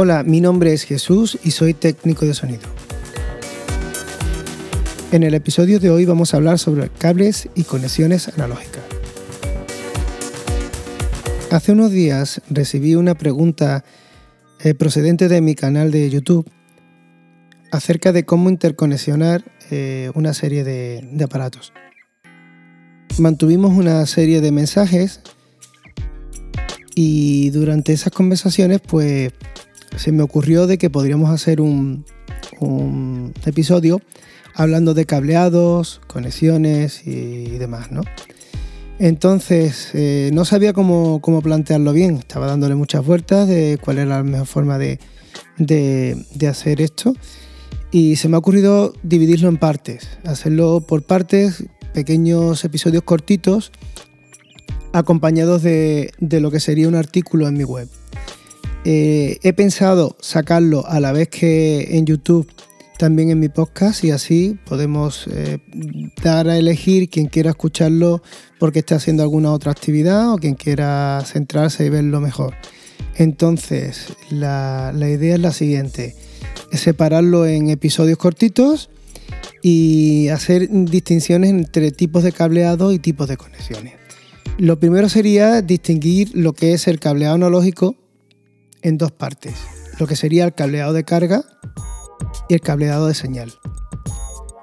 Hola, mi nombre es Jesús y soy técnico de sonido. En el episodio de hoy vamos a hablar sobre cables y conexiones analógicas. Hace unos días recibí una pregunta eh, procedente de mi canal de YouTube acerca de cómo interconexionar eh, una serie de, de aparatos. Mantuvimos una serie de mensajes y durante esas conversaciones pues se me ocurrió de que podríamos hacer un, episodio hablando de cableados, conexiones y demás, ¿no? Entonces, eh, no sabía cómo, plantearlo bien, estaba dándole muchas vueltas de cuál era la mejor forma de, hacer esto y se me ha ocurrido dividirlo en partes, hacerlo por partes, pequeños episodios cortitos, acompañados de lo que sería un artículo en mi web. Eh, he pensado sacarlo a la vez que en YouTube, también en mi podcast, y así podemos eh, dar a elegir quien quiera escucharlo porque esté haciendo alguna otra actividad o quien quiera centrarse y verlo mejor. Entonces, la, idea es la siguiente, separarlo en episodios cortitos y hacer distinciones entre tipos de cableado y tipos de conexiones. Lo primero sería distinguir lo que es el cableado analógico en dos partes, lo que sería el cableado de carga y el cableado de señal.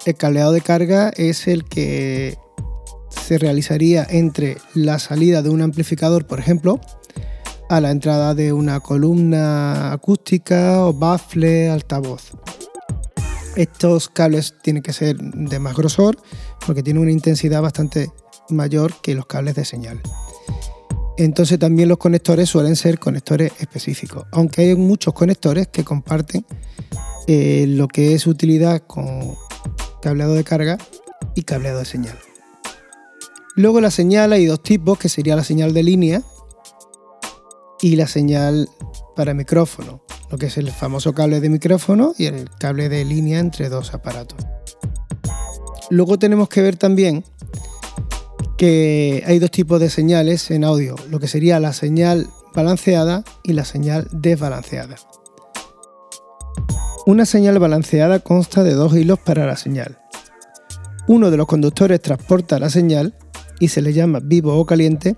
El cableado de carga es el que se realizaría entre la salida de un amplificador, por ejemplo, a la entrada de una columna acústica o baffle altavoz. Estos cables tienen que ser de más grosor porque tienen una intensidad bastante mayor que los cables de señal. Entonces también los conectores suelen ser conectores específicos, aunque hay muchos conectores que comparten eh, lo que es utilidad con cableado de carga y cableado de señal. Luego la señal hay dos tipos, que sería la señal de línea y la señal para micrófono, lo que es el famoso cable de micrófono y el cable de línea entre dos aparatos. Luego tenemos que ver también que hay dos tipos de señales en audio, lo que sería la señal balanceada y la señal desbalanceada. Una señal balanceada consta de dos hilos para la señal. Uno de los conductores transporta la señal y se le llama vivo o caliente,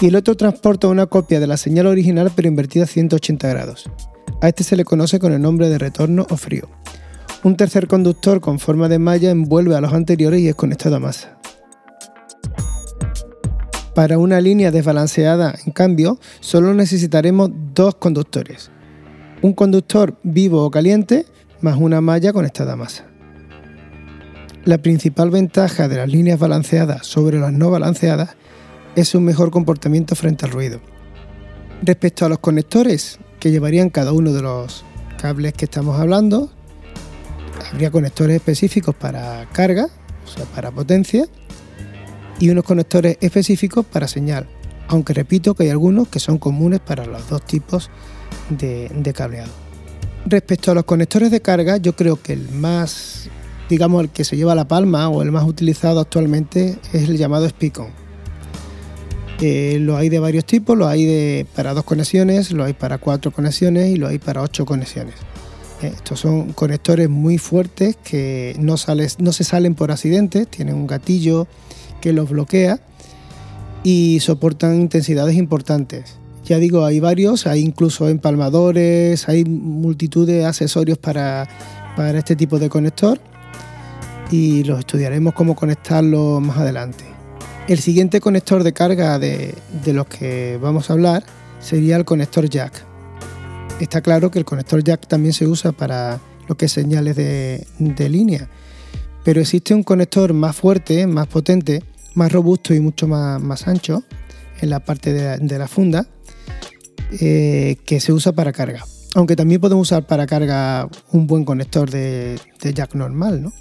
y el otro transporta una copia de la señal original pero invertida a 180 grados. A este se le conoce con el nombre de retorno o frío. Un tercer conductor con forma de malla envuelve a los anteriores y es conectado a masa. Para una línea desbalanceada, en cambio, solo necesitaremos dos conductores. Un conductor vivo o caliente más una malla conectada a masa. La principal ventaja de las líneas balanceadas sobre las no balanceadas es un mejor comportamiento frente al ruido. Respecto a los conectores que llevarían cada uno de los cables que estamos hablando, habría conectores específicos para carga, o sea, para potencia, y unos conectores específicos para señal, aunque repito que hay algunos que son comunes para los dos tipos de, cableado. Respecto a los conectores de carga, yo creo que el más, digamos, el que se lleva la palma o el más utilizado actualmente es el llamado Spicon. Eh, lo hay de varios tipos, lo hay de, para dos conexiones, lo hay para cuatro conexiones y lo hay para ocho conexiones. Eh, estos son conectores muy fuertes que no, no se salen por accidente, tienen un gatillo que los bloquea y soportan intensidades importantes. Ya digo, hay varios, hay incluso empalmadores, hay multitud de accesorios para, este tipo de conector y los estudiaremos cómo conectarlo más adelante. El siguiente conector de carga de, los que vamos a hablar sería el conector jack. Está claro que el conector jack también se usa para lo que es señales de, línea, pero existe un conector más fuerte, más potente, más robusto y mucho más, ancho en la parte de la, funda eh, que se usa para carga. Aunque también podemos usar para carga un buen conector de, jack normal.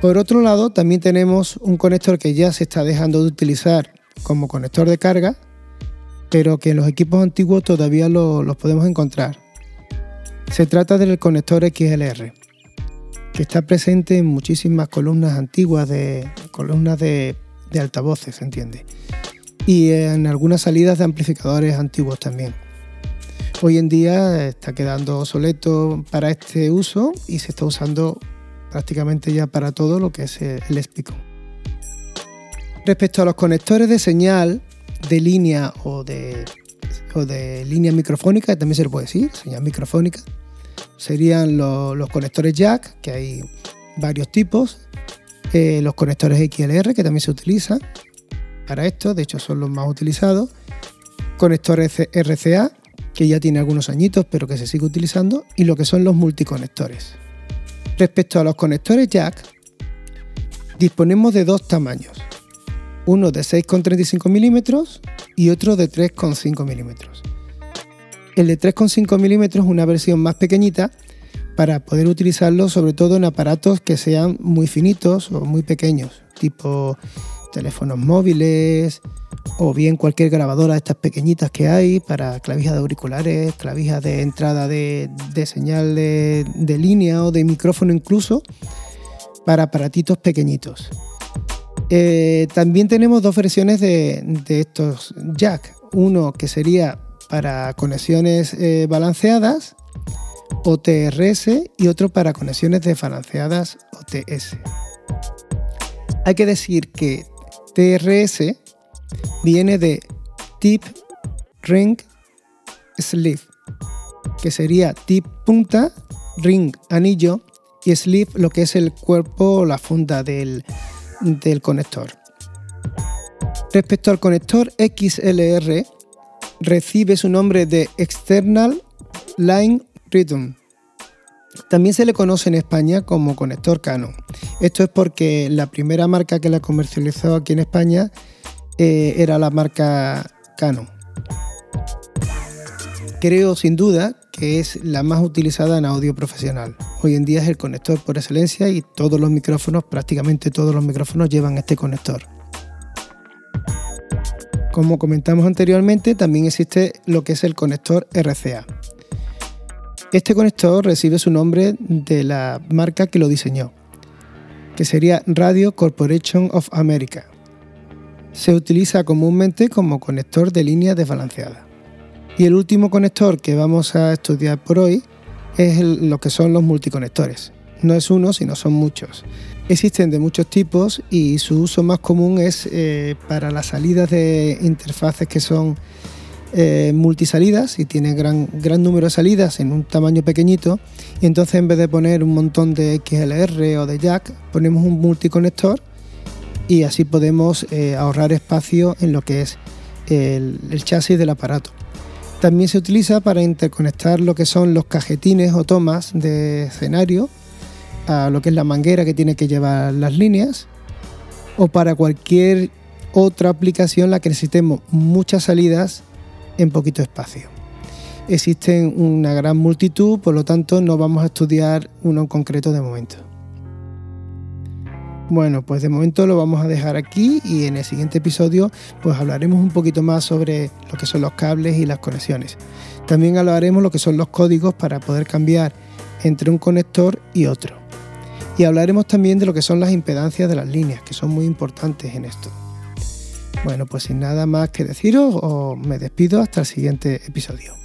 Por otro lado, también tenemos un conector que ya se está dejando de utilizar como conector de carga, pero que en los equipos antiguos todavía los podemos encontrar. Se trata del conector XLR que está presente en muchísimas columnas antiguas de columnas de, altavoces, ¿se entiende? Y en algunas salidas de amplificadores antiguos también. hoy en día está quedando obsoleto para este uso y se está usando prácticamente ya para todo lo que es el Spico. Respecto a los conectores de señal de línea o de, o de línea microfónica, también se le puede decir, señal microfónica, serían los, conectores jack, que hay varios tipos, eh, los conectores XLR, que también se utilizan para esto, de hecho son los más utilizados, conectores RCA, que ya tiene algunos añitos, pero que se sigue utilizando, y lo que son los multiconectores. Respecto a los conectores jack, disponemos de dos tamaños, uno de 6,35 milímetros y otro de 3,5 milímetros. El de 3,5 milímetros una versión más pequeñita para poder utilizarlo sobre todo en aparatos que sean muy finitos o muy pequeños, tipo teléfonos móviles o bien cualquier grabadora de estas pequeñitas que hay para clavijas de auriculares, clavijas de entrada de, señal de, línea o de micrófono incluso, para aparatitos pequeñitos. Eh, también tenemos dos versiones de, estos jack. Uno que sería para conexiones eh, balanceadas OTRS y otro para conexiones desbalanceadas OTS. Hay que decir que TRS viene de tip ring sleeve, que sería tip punta, ring anillo y sleeve lo que es el cuerpo o la funda del, del conector. Respecto al conector XLR, recibe su nombre de External Line Rhythm. También se le conoce en España como conector Canon. Esto es porque la primera marca que la comercializó aquí en España eh, era la marca Canon. Creo sin duda que es la más utilizada en audio profesional. Hoy en día es el conector por excelencia y todos los micrófonos, prácticamente todos los micrófonos llevan este conector. Como comentamos anteriormente, también existe lo que es el conector RCA. Este conector recibe su nombre de la marca que lo diseñó, que sería Radio Corporation of America. Se utiliza comúnmente como conector de línea desbalanceada. Y el último conector que vamos a estudiar por hoy es lo que son los multiconectores. No es uno, sino son muchos. Existen de muchos tipos y su uso más común es eh, para las salidas de interfaces que son eh, multisalidas y tiene gran, gran número de salidas en un tamaño pequeñito. Y entonces en vez de poner un montón de XLR o de jack, ponemos un multiconector y así podemos eh, ahorrar espacio en lo que es el chasis del aparato. También se utiliza para interconectar lo que son los cajetines o tomas de escenario a lo que es la manguera que tiene que llevar las líneas o para cualquier otra aplicación en la que necesitemos muchas salidas en poquito espacio. Existen una gran multitud, por lo tanto no vamos a estudiar uno en concreto de momento. Bueno, pues de momento lo vamos a dejar aquí y en el siguiente episodio pues hablaremos un poquito más sobre lo que son los cables y las conexiones. También hablaremos lo que son los códigos para poder cambiar entre un conector y otro. Y hablaremos también de lo que son las impedancias de las líneas, que son muy importantes en esto. Bueno, pues sin nada más que deciros, me despido hasta el siguiente episodio.